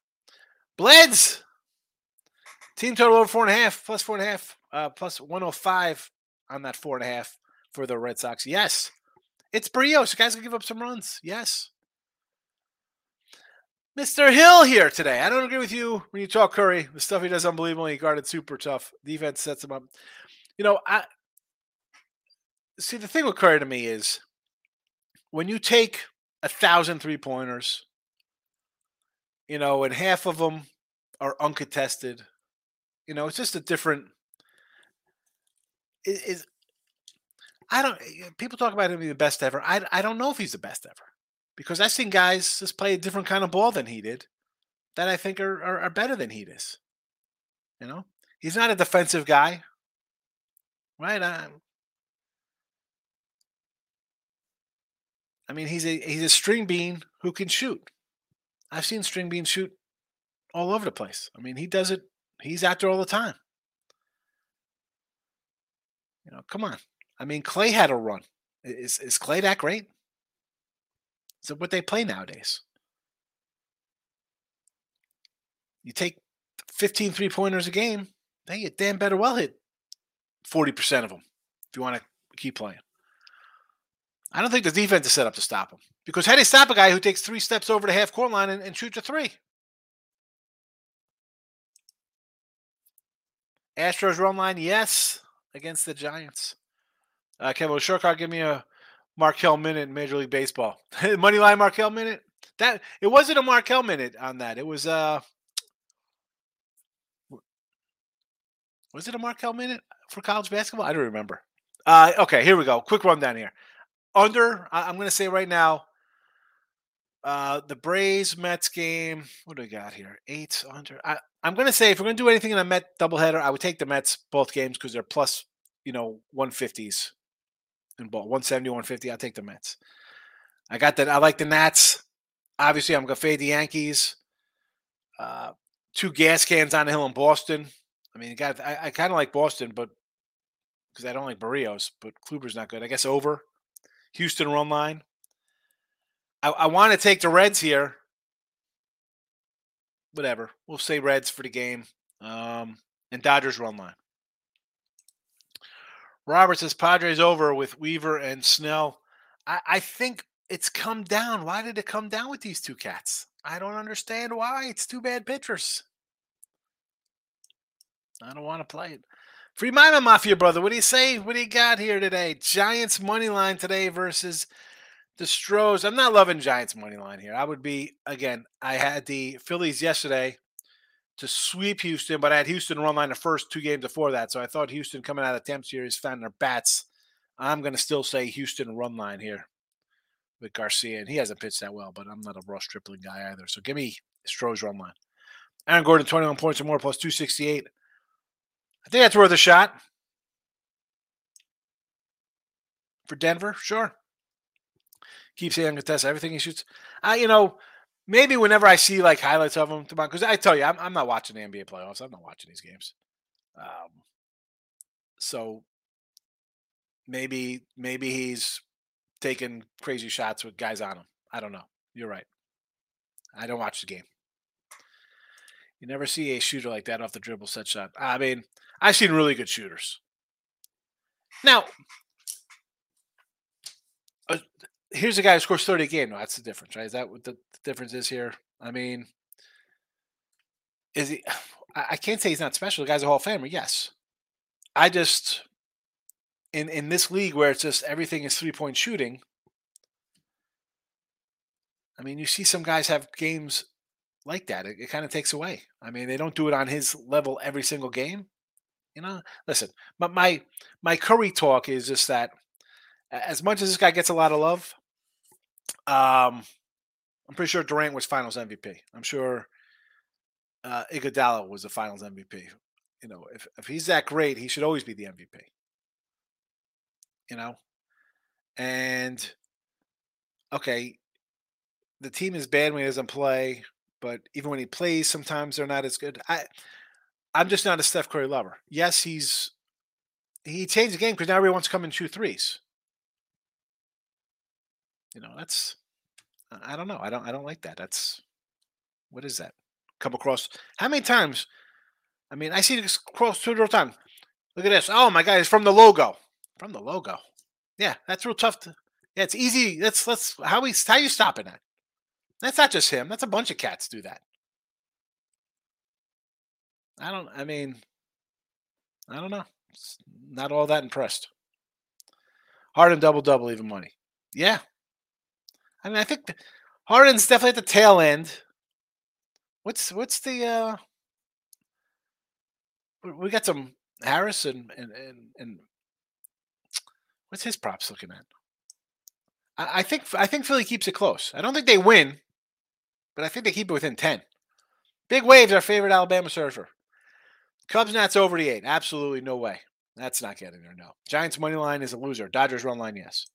Bleds Team total over four and a half, plus four and a half, uh, plus 105 on that four and a half for the Red Sox. Yes. It's Brios. You guys can give up some runs. Yes. Mr. Hill here today. I don't agree with you when you talk Curry. The stuff he does unbelievable. He guarded super tough. Defense sets him up. You know, I see the thing with Curry to me is when you take a thousand three pointers, you know, and half of them are uncontested, you know, it's just a different. Is I don't. Eh, people talk about him being the best ever. I I don't know if he's the best ever because I've seen guys just play a different kind of ball than he did, that I think are are, are better than he is. You know, he's not a defensive guy, right? I, I mean, he's a he's a string bean who can shoot. I've seen string bean shoot all over the place. I mean, he does it He's out there all the time. You know, come on. I mean, Klay had a run. Is is Klay that great? Is it what they play nowadays? You take 15 three pointers a game, they get damn better well hit 40% of them if you want to keep playing. I don't think the defense is set up to stop him. Because how do you stop a guy who takes three steps over the half court line and, and shoots a three? Astros run line, yes, against the Giants. Uh, Kevin Shurkar, give me a Markel minute in Major League Baseball. (laughs) Money line Markel minute. That it wasn't a Markel minute on that. It was uh was it a Markel minute for college basketball? I don't remember. Uh, okay, here we go. Quick rundown here. Under, I, am going to say right now, uh, the Braves Mets game. What do we got here? Eight under. I, I'm going to say if we're going to do anything in a Met doubleheader, I would take the Mets both games because they're plus, you know, 150s in ball 170, 150. I'll take the Mets. I got that. I like the Nats. Obviously, I'm going to fade the Yankees. Uh, two gas cans on the hill in Boston. I mean, got I, I kind of like Boston, but because I don't like Berrios, but Kluber's not good. I guess over. Houston run line. I, I want to take the Reds here. Whatever. We'll say Reds for the game. Um, and Dodgers run line. Robert says Padres over with Weaver and Snell. I, I think it's come down. Why did it come down with these two cats? I don't understand why. It's two bad pitchers. I don't want to play it. Free Mima Mafia, brother. What do you say? What do you got here today? Giants money line today versus the Stros. I'm not loving Giants money line here. I would be again. I had the Phillies yesterday to sweep Houston, but I had Houston run line the first two games before that. So I thought Houston coming out of the temp series found their bats. I'm going to still say Houston run line here with Garcia, and he hasn't pitched that well, but I'm not a Ross Stripling guy either. So give me Stros run line. Aaron Gordon, 21 points or more, plus 268. I think that's worth a shot. For Denver, sure. Keep saying contest everything he shoots. I, you know, maybe whenever I see like highlights of him, because I tell you, I'm, I'm not watching the NBA playoffs. I'm not watching these games. Um, so maybe maybe he's taking crazy shots with guys on him. I don't know. You're right. I don't watch the game. You never see a shooter like that off the dribble set shot. I mean, I've seen really good shooters. Now, uh, here's a guy who scores 30 a game. No, that's the difference, right? Is that what the, the difference is here? I mean, is he? (sighs) I can't say he's not special. The guy's a Hall of Famer, yes. I just in in this league where it's just everything is three point shooting. I mean, you see some guys have games like that. It, it kind of takes away. I mean, they don't do it on his level every single game. You know, listen, but my my Curry talk is just that as much as this guy gets a lot of love, um, I'm pretty sure Durant was Finals MVP. I'm sure uh, Iguodala was the Finals MVP. You know, if if he's that great, he should always be the MVP you know? And okay, the team is bad when he doesn't play, but even when he plays, sometimes they're not as good. I I'm just not a Steph Curry lover. Yes, he's he changed the game because now everyone wants to come and shoot threes. You know, that's I don't know. I don't I don't like that. That's what is that? Come across how many times? I mean, I see this cross two the time. Look at this. Oh my god, it's from the logo. From the logo. Yeah, that's real tough to. Yeah, it's easy. That's let's how we how you stopping that? That's not just him. That's a bunch of cats do that. I don't. I mean, I don't know. It's not all that impressed. Harden double double even money. Yeah. I mean, I think Harden's definitely at the tail end. What's what's the uh we got some Harris and and and, and What's his props looking at? I, I think I think Philly keeps it close. I don't think they win, but I think they keep it within ten. Big waves, our favorite Alabama surfer. Cubs Nats over the eight. Absolutely no way. That's not getting there. No. Giants money line is a loser. Dodgers run line, yes.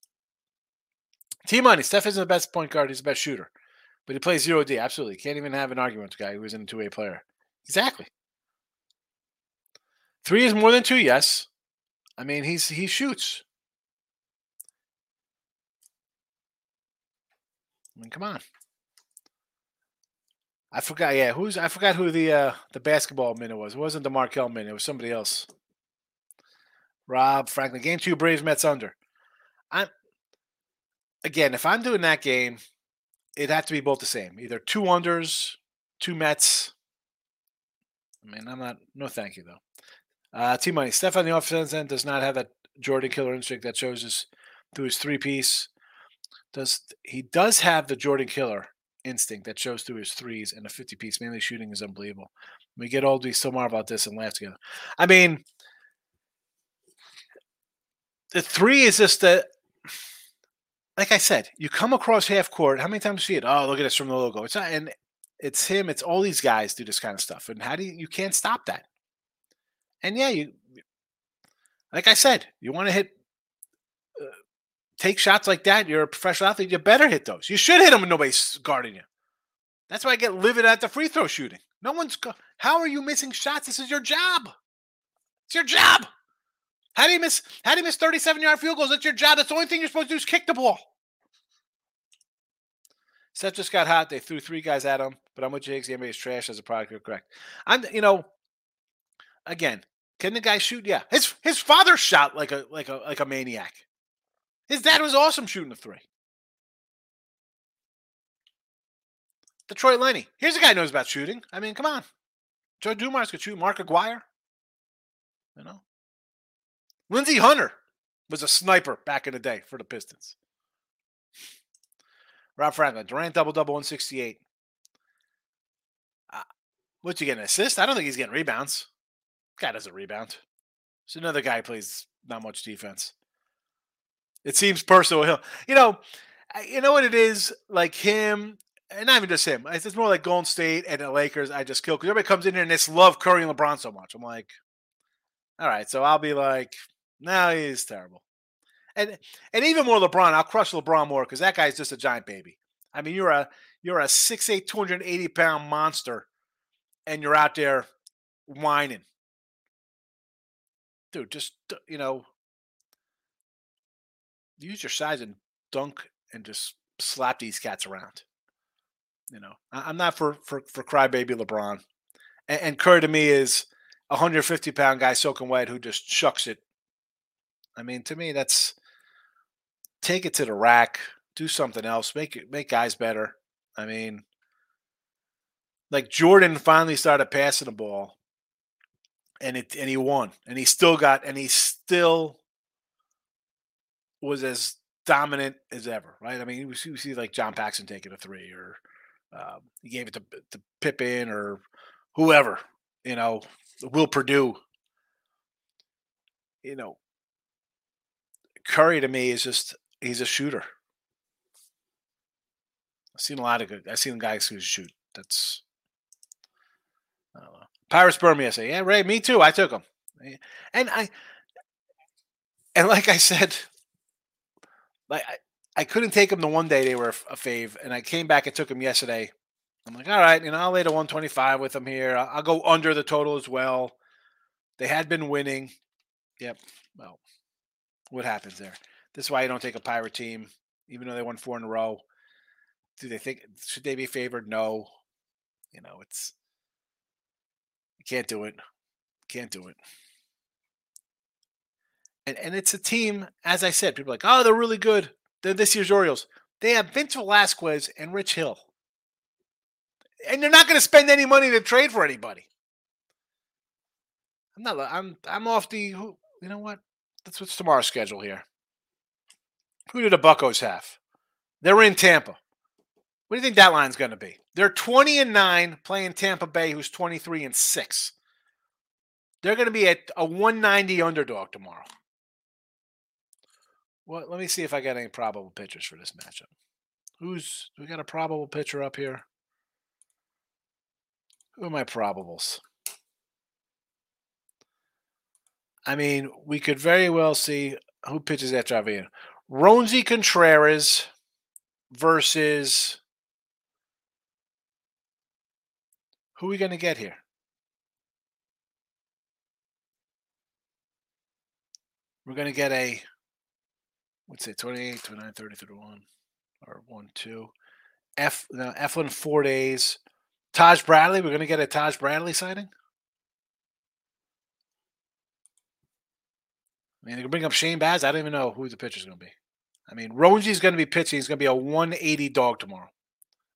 T money. Steph isn't the best point guard. He's the best shooter, but he plays zero D. Absolutely, can't even have an argument with the guy who isn't a two way player. Exactly. Three is more than two. Yes. I mean, he's he shoots. I mean, come on. I forgot. Yeah, who's I forgot who the uh, the basketball minute was. It wasn't the Markel minute. It was somebody else. Rob Franklin. Game two, Braves Mets under. I'm again. If I'm doing that game, it'd have to be both the same. Either two unders, two Mets. I mean, I'm not. No, thank you though. Uh, T money. Steph on the offense end does not have that Jordan killer instinct that shows us through his three piece does he does have the Jordan Killer instinct that shows through his threes and a 50 piece mainly shooting is unbelievable. We get old, we still marvel about this and laugh together. I mean, the three is just that like I said, you come across half court. How many times do you see it? Oh, look at this from the logo. It's not, and it's him. It's all these guys do this kind of stuff. And how do you? You can't stop that. And yeah, you. Like I said, you want to hit, take shots like that. You're a professional athlete. You better hit those. You should hit them when nobody's guarding you. That's why I get livid at the free throw shooting. No one's. Go- how are you missing shots? This is your job. It's your job. How do you miss? How do you miss 37 yard field goals? That's your job. That's the only thing you're supposed to do is kick the ball. Steph just got hot. They threw three guys at him, but I'm with Jakes. The NBA is trash as a product. You're correct. I'm, you know, again, can the guy shoot? Yeah, his his father shot like a like a like a maniac. His dad was awesome shooting the three. Detroit Lenny. Here's a guy who knows about shooting. I mean, come on. Joe Dumars could shoot. Mark Aguirre. You know. Lindsey Hunter was a sniper back in the day for the Pistons. Rob Franklin, Durant double double 168. Uh, what's he getting? Assist? I don't think he's getting rebounds. Guy doesn't rebound. It's another guy plays not much defense. It seems personal. You know, you know what it is like him, and not even just him. It's more like Golden State and the Lakers. I just kill because everybody comes in here and they love Curry and LeBron so much. I'm like, all right, so I'll be like, no, he's terrible. And and even more LeBron, I'll crush LeBron more because that guy's just a giant baby. I mean, you're a you're a 6'8", 280 pound monster, and you're out there whining. Dude, just you know, use your size and dunk and just slap these cats around. You know, I'm not for for for crybaby LeBron, and, and Curry to me is a 150 pound guy soaking wet who just chucks it. I mean, to me, that's take it to the rack, do something else, make it make guys better. I mean, like Jordan finally started passing the ball, and it and he won, and he still got, and he still was as dominant as ever, right? I mean, we see, we see like John Paxson taking a three, or um, he gave it to, to Pippen, or whoever, you know, Will Perdue. You know, Curry to me is just he's a shooter. I've seen a lot of good. I've seen guys who shoot. That's I don't know. I say, yeah, Ray, me too. I took him, and I and like I said, like I, I couldn't take them the one day they were a fave, and I came back and took them yesterday. I'm like, all right, you know, I'll lay the 125 with them here. I'll, I'll go under the total as well. They had been winning. Yep. Well, what happens there? This is why you don't take a pirate team, even though they won four in a row. Do they think should they be favored? No. You know, it's you can't do it. Can't do it. And and it's a team, as I said, people like, oh, they're really good. They're this year's Orioles. They have Vince Velasquez and Rich Hill. And they're not going to spend any money to trade for anybody. I'm not I'm I'm off the you know what? That's what's tomorrow's schedule here. Who do the Buckos have? They're in Tampa. What do you think that line's going to be? They're 20 and 9 playing Tampa Bay, who's 23 and 6. They're going to be at a 190 underdog tomorrow. Let me see if I got any probable pitchers for this matchup. Who's we got a probable pitcher up here? Who are my probables? I mean, we could very well see who pitches at Javier. Roansy Contreras versus who are we going to get here? We're going to get a, let's say 28, 29, 30, 31, or 1, 2. F, no, Eflin, four days. Taj Bradley, we're going to get a Taj Bradley signing? I mean, they can bring up Shane Baz. I don't even know who the pitcher's going to be. I mean, is going to be pitching. He's going to be a 180 dog tomorrow.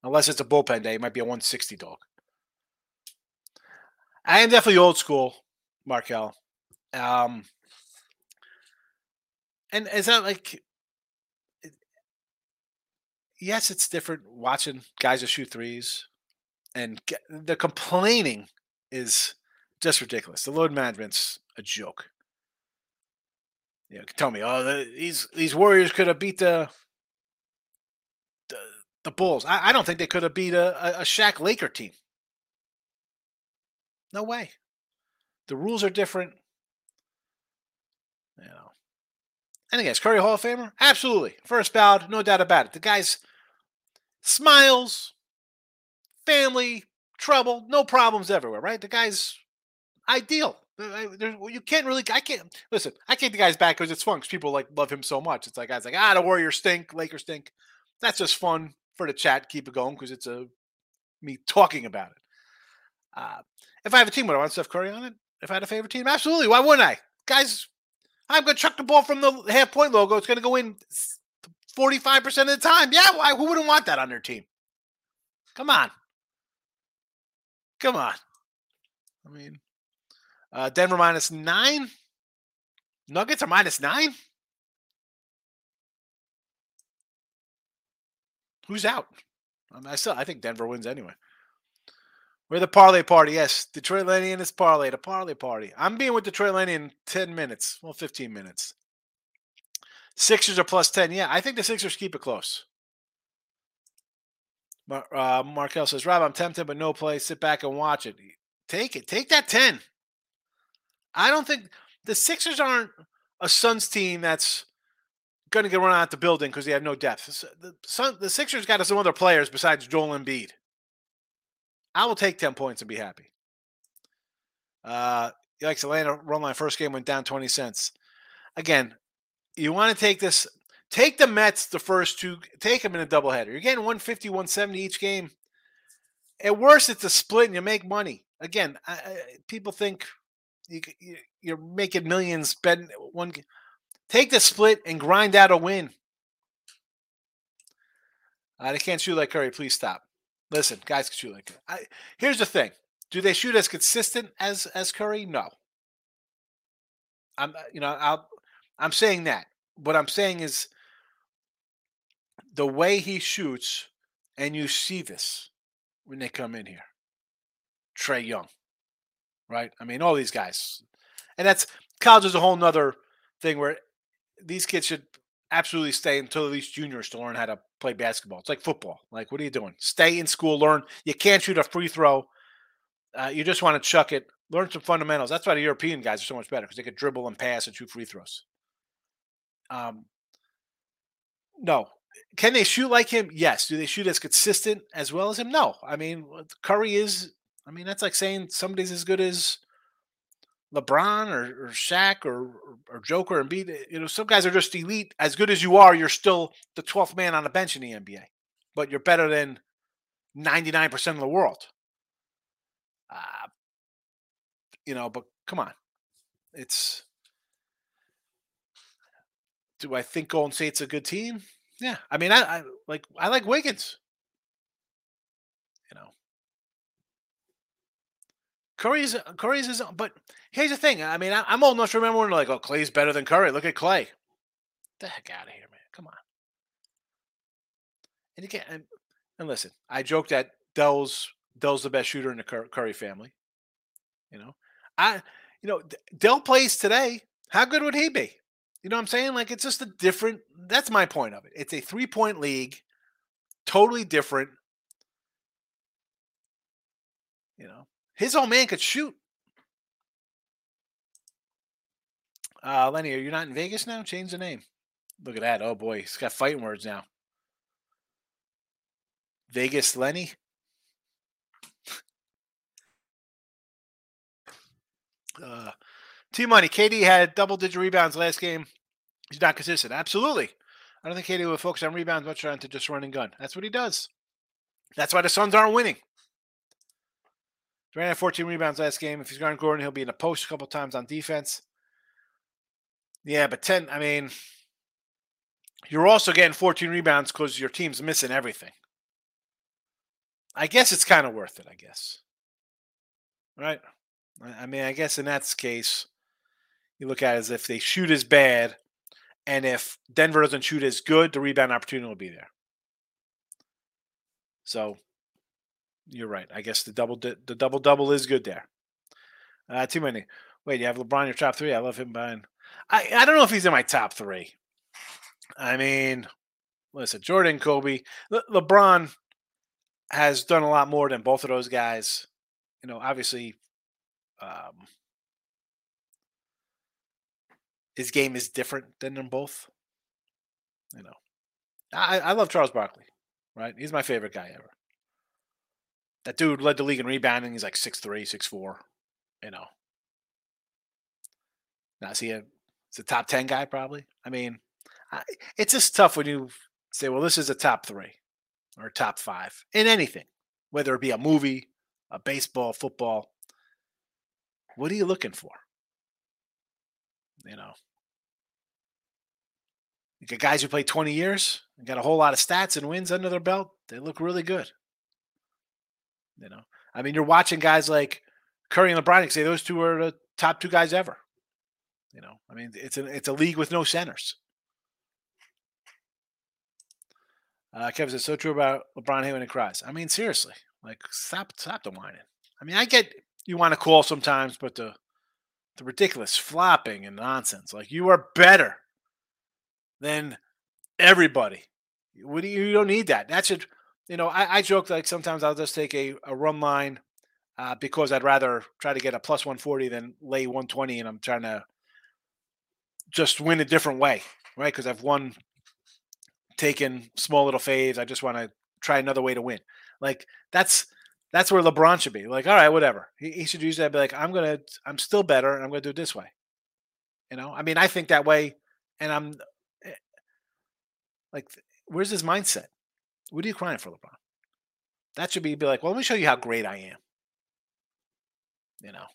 Unless it's a bullpen day, it might be a 160 dog. I am definitely old school, Markel. Um, and is that like, eh, yes, it's different watching guys that shoot threes, and the complaining is just ridiculous. The load management's a joke. You know, tell me, oh, the, these these Warriors could have beat the the, the Bulls. I, I don't think they could have beat a, a, a Shaq Laker team. No way. The rules are different. You know. And again, is Curry Hall of Famer? Absolutely. First ballot, no doubt about it. The guy's smiles, family, trouble, no problems everywhere, right? The guy's ideal. you can't really, I can't, listen, I can't the guy's back because it's fun because people like love him so much. It's like, guys like, ah, the Warriors stink, Lakers stink. That's just fun for the chat, keep it going because it's a me talking about it. Uh, if I have a team, would I want Steph Curry on it? If I had a favorite team, absolutely. Why wouldn't I? Guys, I'm going to chuck the ball from the half point logo. It's going to go in 45% of the time. Yeah, why, who wouldn't want that on their team? Come on. Come on. I mean, uh, Denver minus nine. Nuggets are minus nine. Who's out? I, mean, I still I think Denver wins anyway. We're the parlay party. Yes, Detroit Lenny and his parlay, the parlay party. I'm being with Detroit Lenny in 10 minutes. Well, 15 minutes. Sixers are plus 10. Yeah, I think the Sixers keep it close. Mar- uh, Markel says, Rob, I'm tempted, but no play. Sit back and watch it. Take it. Take that 10. I don't think the Sixers aren't a Suns team that's going to get run out the building because they have no depth. The, Sun, the Sixers got some other players besides Joel Embiid. I will take 10 points and be happy. Uh, likes Atlanta run line first game went down 20 cents. Again, you want to take this, take the Mets the first two, take them in a doubleheader. You're getting 150, 170 each game. At worst, it's a split and you make money. Again, I, I, people think you, you, are making millions betting one. Take the split and grind out a win. Uh, can't shoot like Curry. Please stop. Listen, guys can shoot like I, here's the thing: Do they shoot as consistent as as Curry? No. I'm uh, you know I'll I'm saying that. What I'm saying is the way he shoots, and you see this when they come in here. Trae Young, right? I mean, all these guys, and that's college is a whole nother thing where these kids should absolutely stay until at least juniors to learn how to play basketball. It's like football. Like, what are you doing? Stay in school, learn. You can't shoot a free throw. Uh, you just want to chuck it, learn some fundamentals. That's why the European guys are so much better because they could dribble and pass and shoot free throws. Um, no. Can they shoot like him? Yes. Do they shoot as consistent as well as him? No. I mean, Curry is. I mean, that's like saying somebody's as good as LeBron or, or Shaq or, or Joker and beat you know some guys are just elite. As good as you are, you're still the 12th man on the bench in the NBA, but you're better than 99% of the world. Uh, you know, but come on, it's. Do I think Golden State's a good team? Yeah, I mean, I, I like I like Wiggins. You know, Curry's Curry's is, but here's the thing. I mean, I, am old enough to remember when like, oh, Klay's better than Curry. Look at Clay. Get the heck out of here, man. Come on. And again, and, and listen, I joke that Dell's Dell's the best shooter in the Curry family. You know, I, you know, Dell plays today. How good would he be? You know what I'm saying? Like it's just a different. That's my point of it. It's a three point league, totally different. You know, his old man could shoot. Uh, Lenny, are you not in Vegas now? Change the name. Look at that. Oh boy, he's got fighting words now. Vegas Lenny. uh, T Money. KD had double digit rebounds last game. He's not consistent. Absolutely. I don't think KD will focus on rebounds much trying to just run and gun. That's what he does. That's why the Suns aren't winning. Durant had 14 rebounds last game. If he's guarding Gordon, he'll be in a post a couple times on defense. Yeah, but 10, I mean, you're also getting 14 rebounds because your team's missing everything. I guess it's kind of worth it, I guess. Right? I mean, I guess in that case, you look at it as if they shoot as bad, and if Denver doesn't shoot as good, the rebound opportunity will be there. So you're right. I guess the double the double double is good there. Uh, too many. Wait, you have LeBron your top three. I love him behind. I I don't know if he's in my top three. I mean, listen, Jordan, Kobe, Le- LeBron has done a lot more than both of those guys. You know, obviously, um, his game is different than them both. You know, I, I love Charles Barkley, right? He's my favorite guy ever. That dude led the league in rebounding. He's like six three, six four. You know. Now, is he a, is a top 10 guy, probably? I mean, I, it's just tough when you say, well, this is a top three or top five in anything, whether it be a movie, a baseball, football. What are you looking for? You know, you got guys who play 20 years and got a whole lot of stats and wins under their belt. They look really good. You know, I mean, you're watching guys like Curry and LeBron. You say those two are the top two guys ever. You know, I mean, it's a it's a league with no centers. Uh, Kevin says so true about LeBron Hayward and cries. I mean, seriously, like stop stop the whining. I mean, I get you want to call sometimes, but the the ridiculous flopping and nonsense. Like you are better than everybody. What do you, you don't need that. That should you know. I, I joke like sometimes I'll just take a, a run line uh, because I'd rather try to get a plus 140 than lay 120, and I'm trying to just win a different way, right? Because I've won taken small little fades. I just want to try another way to win. Like that's that's where LeBron should be. Like, all right, whatever. He, he should use that. Be like, I'm gonna, I'm still better, and I'm gonna do it this way. You know, I mean, I think that way, and I'm eh, like, where's his mindset? What are you crying for, LeBron? That should be be like, well, let me show you how great I am. You know.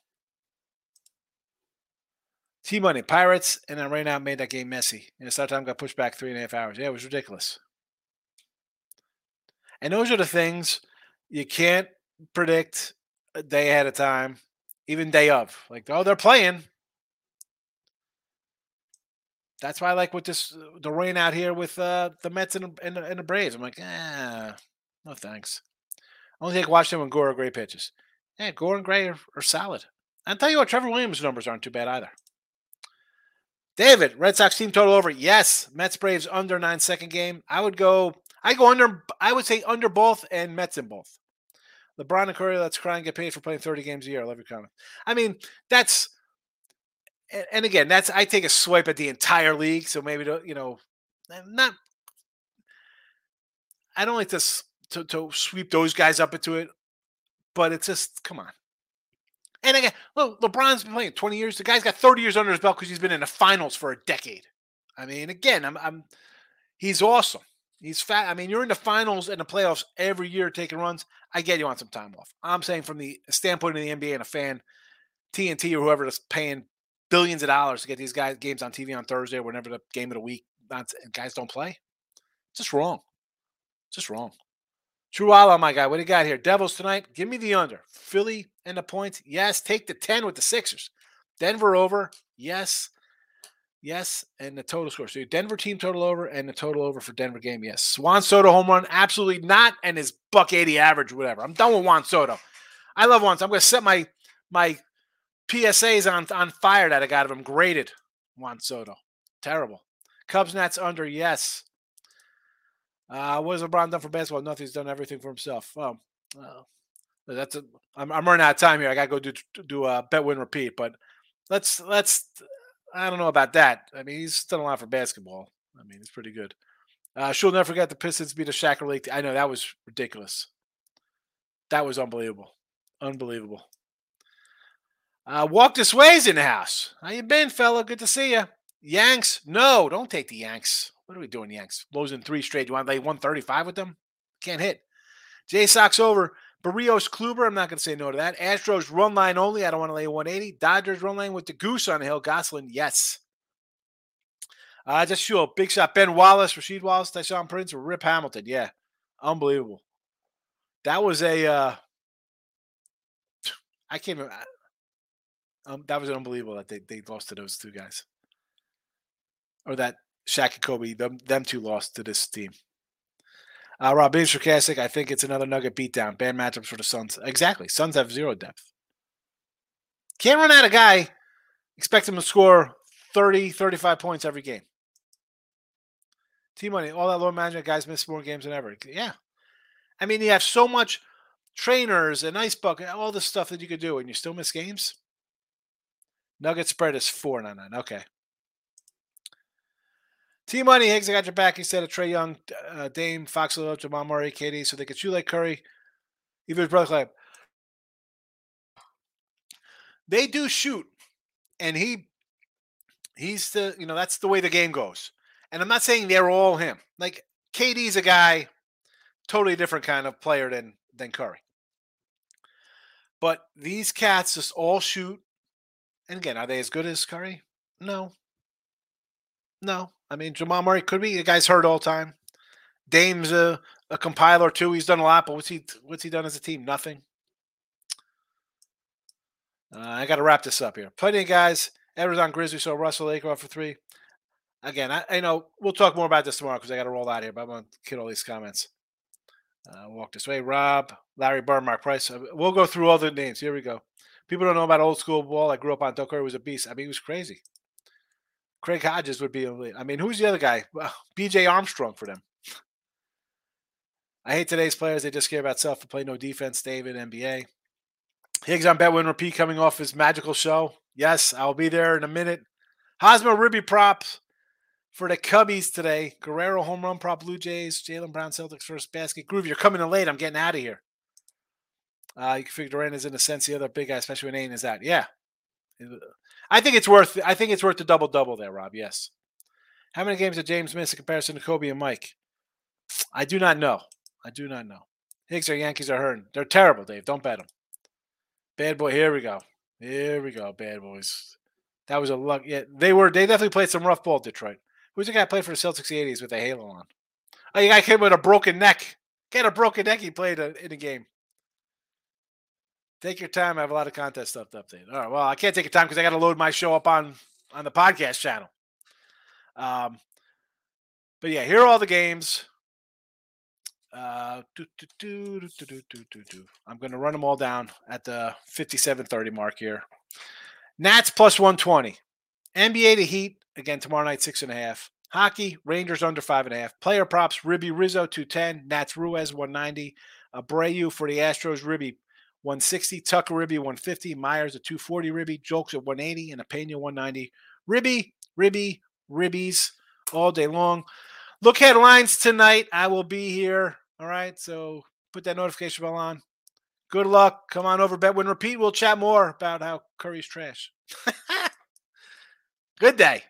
T Money, Pirates, and then right now made that game messy. And start time got pushed back three and a half hours. Yeah, it was ridiculous. And those are the things you can't predict a day ahead of time, even day of. Like, oh, they're playing. That's why I like with this the rain out here with uh, the Mets and, and, the, and the Braves. I'm like, ah, no thanks. Only I watch them when Gore or Gray pitches. Yeah, Gore and Gray are, are solid. I'll tell you what, Trevor Williams' numbers aren't too bad either. David, Red Sox team total over. Yes, Mets Braves under nine second game. I would go. I go under. I would say under both and Mets in both. LeBron and Curry, let's cry and get paid for playing 30 games a year. I love your comment. I mean, that's and again, that's I take a swipe at the entire league. So maybe to, you know, eh, not. I don't like to, to to sweep those guys up into it, but it's just come on. And again, look, LeBron's been playing 20 years. The guy's got 30 years under his belt because he's been in the finals for a decade. I mean, again, I'm, I'm he's awesome. He's fat. I mean, you're in the finals and the playoffs every year taking runs. I get you want some time off. I'm saying from the standpoint of the NBA and a fan, TNT or whoever is paying billions of dollars to get these guys games on TV on Thursday or whenever the game of the week, guys don't play. Just wrong. Just wrong. Allah, my guy. What do you got here? Devils tonight. Give me the under. Philly and the points. Yes. Take the 10 with the Sixers. Denver over. Yes. Yes. And the total score. So Denver team total over and the total over for Denver game. Yes. Juan Soto home run. Absolutely not. And his buck 80 average, whatever. I'm done with Juan Soto. I love Juan. So I'm going to set my my PSAs on, on fire that I got of him. Graded Juan Soto. Terrible. Cubs Nats under. Yes. Uh, what has LeBron done for basketball? Nothing. He's done everything for himself. Oh, that's a. I'm, I'm running out of time here. I got to go do do a bet win repeat. But let's let's. I don't know about that. I mean, he's done a lot for basketball. I mean, it's pretty good. Uh, she'll never forget the Pistons beat a Shacker League. I know that was ridiculous. That was unbelievable, unbelievable. Uh, Walk this way's in the house. How you been, fella? Good to see you. Yanks? No, don't take the Yanks. What are we doing, Yanks? Losing three straight. Do you want to lay 135 with them? Can't hit. J Sox over. Berrios Kluber. I'm not going to say no to that. Astros run line only. I don't want to lay 180. Dodgers run line with the goose on the hill. Gonsolin, yes. Uh, just sure. Big shot. Ben Wallace, Rasheed Wallace, Tayshaun Prince, Rip Hamilton. Yeah. Unbelievable. That was a. Uh, I can't even. Um, that was unbelievable that they, they lost to those two guys. Or that Shaq and Kobe, them, them two lost to this team. Uh, Rob being sarcastic. I think it's another Nugget beatdown. Bad matchups for the Suns. Exactly. Suns have zero depth. Can't run out a guy. Expect him to score 30, 35 points every game. T Money, all that low management guys miss more games than ever. Yeah. I mean, you have so much trainers and ice bucket, all this stuff that you could do, and you still miss games. Nugget spread is four nine nine. Okay. T Money Higgs, I got your back. He said of Trae Young, uh, Dame, Fox, Jamal Murray, KD, so they could shoot like Curry, even his brother Klay. They do shoot, and he he's the you know that's the way the game goes. And I'm not saying they're all him. Like KD's a guy, totally different kind of player than than Curry. But these cats just all shoot. And again, are they as good as Curry? No. No. I mean, Jamal Murray could be. The guy's hurt all time. Dame's a, a compiler too. He's done a lot, but what's he what's he done as a team? Nothing. Uh, I got to wrap this up here. Plenty of guys. Edwards on Grizzly, so Russell Laker off for three. Again, I, I know we'll talk more about this tomorrow because I got to roll out here, but I'm going to get all these comments. Uh, walk this way. Rob, Larry Bird, Mark Price. Uh, we'll go through all the names. Here we go. People don't know about old school ball. I grew up on Doug Curry was a beast. I mean, he was crazy. Craig Hodges would be. I mean, who's the other guy? Well, B.J. Armstrong for them. I hate today's players. They just care about self and play no defense. David, NBA. Higgs on Betwin Repeat coming off his magical show. Yes, I'll be there in a minute. Hosmer Ribby props for the Cubbies today. Guerrero home run prop Blue Jays. Jaylen Brown Celtics first basket. Groove, you're coming in late. I'm getting out of here. Uh, you can figure Durant is in a sense the other big guy, especially when Ayton is out. Yeah. I think it's worth I think it's worth the double double there, Rob. Yes. How many games did James miss in comparison to Kobe and Mike? I do not know. I do not know. Higgs or Yankees are hurting. They're terrible, Dave. Don't bet them. Bad boy. Here we go. Here we go. Bad boys. That was a luck. Yeah, they were. They definitely played some rough ball. Detroit. Who's the guy played for the Celtics the '80s with a halo on? Oh, you guy came with a broken neck. Get a broken neck. He played a, in a game. Take your time. I have a lot of contest stuff to update. All right. Well, I can't take your time because I got to load my show up on on the podcast channel. Um, but yeah, here are all the games. Uh, do, do, do, I'm going to run them all down at the 57:30 mark here. Nats plus 120. NBA to Heat again tomorrow night six and a half. Hockey Rangers under five and a half. Player props Ribby Rizzo 210. Nats Ruiz 190. Abreu for the Astros Ribby 160. Tucker Ribby 150. Myers a 240 Ribby. Jokes at 180 and a Pena 190. Ribby, Ribby, Ribbies all day long. Look headlines tonight. I will be here. All right. So put that notification bell on. Good luck. Come on over, bet win repeat. We'll chat more about how Curry's trash. (laughs) Good day.